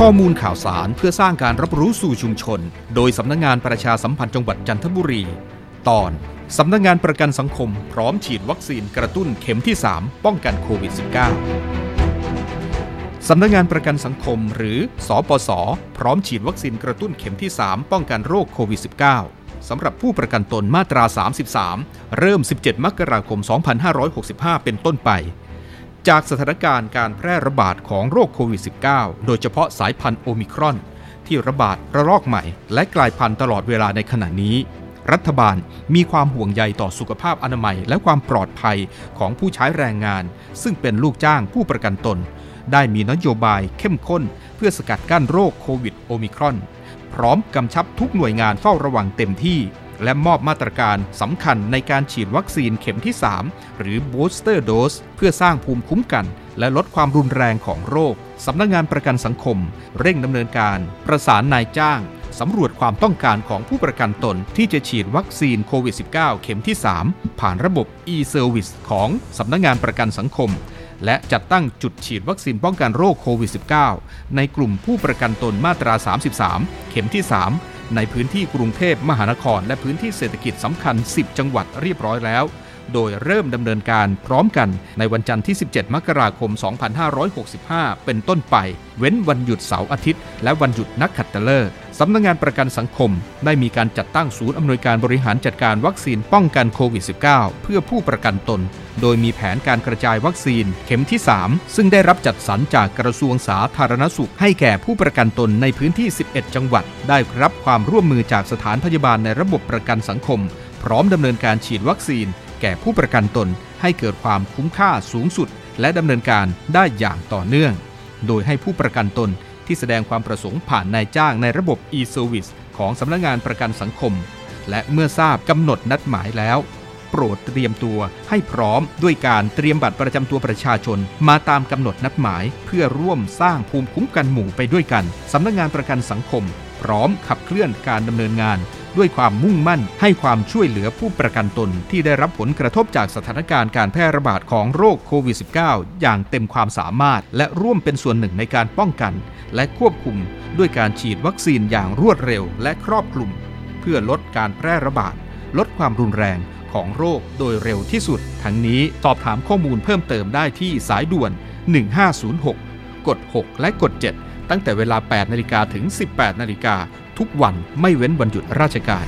ข้อมูลข่าวสารเพื่อสร้างการรับรู้สู่ชุมชน โดยสำนักงงานประชาสัมพันธ์จังหวัดจันทบุรี ตอนสำนักงงานประกันสังคม พร้อมฉีดวัคซีนกระตุ้นเข็มที่ 3 ป้องกันโควิด -19 สำนักงานประกันสังคมหรือสอปสพร้อมฉีดวัคซีนกระตุ้นเข็มที่ 3 ป้องกันโรคโควิด -19 สำหรับผู้ประกันตนมาตรา 33 เริ่ม 17 มกราคม 2565 เป็นต้นไป จากสถานการณ์การแพร่ระบาดของโรคโควิด -19 โดยเฉพาะสายพันธุ์โอมิครอน ที่ระบาดระลอกใหม่ และกลายพันธุ์ตลอดเวลาในขณะนี้ รัฐบาลมีความห่วงใยต่อสุขภาพอนามัยและความปลอดภัยของผู้ใช้แรงงาน ซึ่งเป็นลูกจ้างผู้ประกันตน ได้มีนโยบายเข้มข้น เพื่อสกัดกั้นโรคโควิดโอมิครอน พร้อมกำชับทุกหน่วยงานเฝ้าระวังเต็มที่ และมอบมาตรการสำคัญในการฉีดวัคซีนเข็มที่ 3 หรือ booster dose เพื่อสร้างภูมิคุ้มกัน และลดความรุนแรงของโรค สำนักงงานประกันสังคม เร่งดำเนินการ ประสานนายจ้างสำรวจความต้องการของผู้ประกันตนที่จะฉีดวัคซีนโควิด -19 เข็มที่ 3 ผ่านระบบ e-service ของสำนักงงานประกันสังคม และจัดตั้งจุดฉีดวัคซีนป้องกันโรคโควิด -19 ในกลุ่มผู้ประกันตนมาตรา 33 เข็มที่ 3 ในพื้นที่กรุงเทพมหานคร และพื้นที่เศรษฐกิจสำคัญ 10 จังหวัดเรียบร้อยแล้ว โดยเริ่มดำเนินการพร้อมกันในวันจันทร์ที่ 17 มกราคม 2565 เป็นต้นไป เว้นวันหยุดเสาร์อาทิตย์ และวันหยุดนักขัตฤกษ์สำนักงงานประกันสังคม ได้มีการจัดตั้งศูนย์อำนวยการบริหารจัดการวัคซีนป้องกันโควิด -19 เพื่อผู้ประกันตน โดยมีแผนการกระจายวัคซีนเข็มที่ 3 ซึ่งได้รับจัดสรรจากกระทรวงสาธารณสุข ให้แก่ผู้ประกันตนในพื้นที่ 11 จังหวัด ได้รับความร่วมมือจากสถานพยาบาลในระบบประกันสังคม พร้อมดำเนินการฉีดวัคซีน แก่ผู้ประกันตนให้เกิดความคุ้มค่าสูงสุด และดำเนินการได้อย่างต่อเนื่อง โดยให้ผู้ประกันตนที่แสดงความประสงค์ผ่านนายจ้างในระบบ e-service ของสำนักงงานประกันสังคม และเมื่อทราบกำหนดนัดหมายแล้ว โปรดเตรียมตัวให้พร้อมด้วยการเตรียมบัตรประจำตัวประชาชน มาตามกำหนดนัดหมาย เพื่อร่วมสร้างภูมิคุ้มกันหมู่ไปด้วยกันสำนักงงานประกันสังคม พร้อมขับเคลื่อนการดำเนินงาน ด้วยความมุ่งมั่นให้ความช่วยเหลือผู้ประกันตนที่ได้รับผลกระทบจากสถานการณ์การแพร่ระบาดของโรคโควิด -19 อย่างเต็มความสามารถ และร่วมเป็นส่วนหนึ่งในการป้องกัน และควบคุมด้วยการฉีดวัคซีนอย่างรวดเร็วและครอบคลุม เพื่อลดการแพร่ระบาด ลดความรุนแรงของโรคโดยเร็วที่สุด ทั้งนี้สอบถามข้อมูลเพิ่มเติมได้ที่สายด่วน 1506 กด 6 และกด 7 ตั้งแต่เวลา 8 นาฬิกาถึง 18 นาฬิกา ทุกวันไม่เว้นวันหยุดราชการ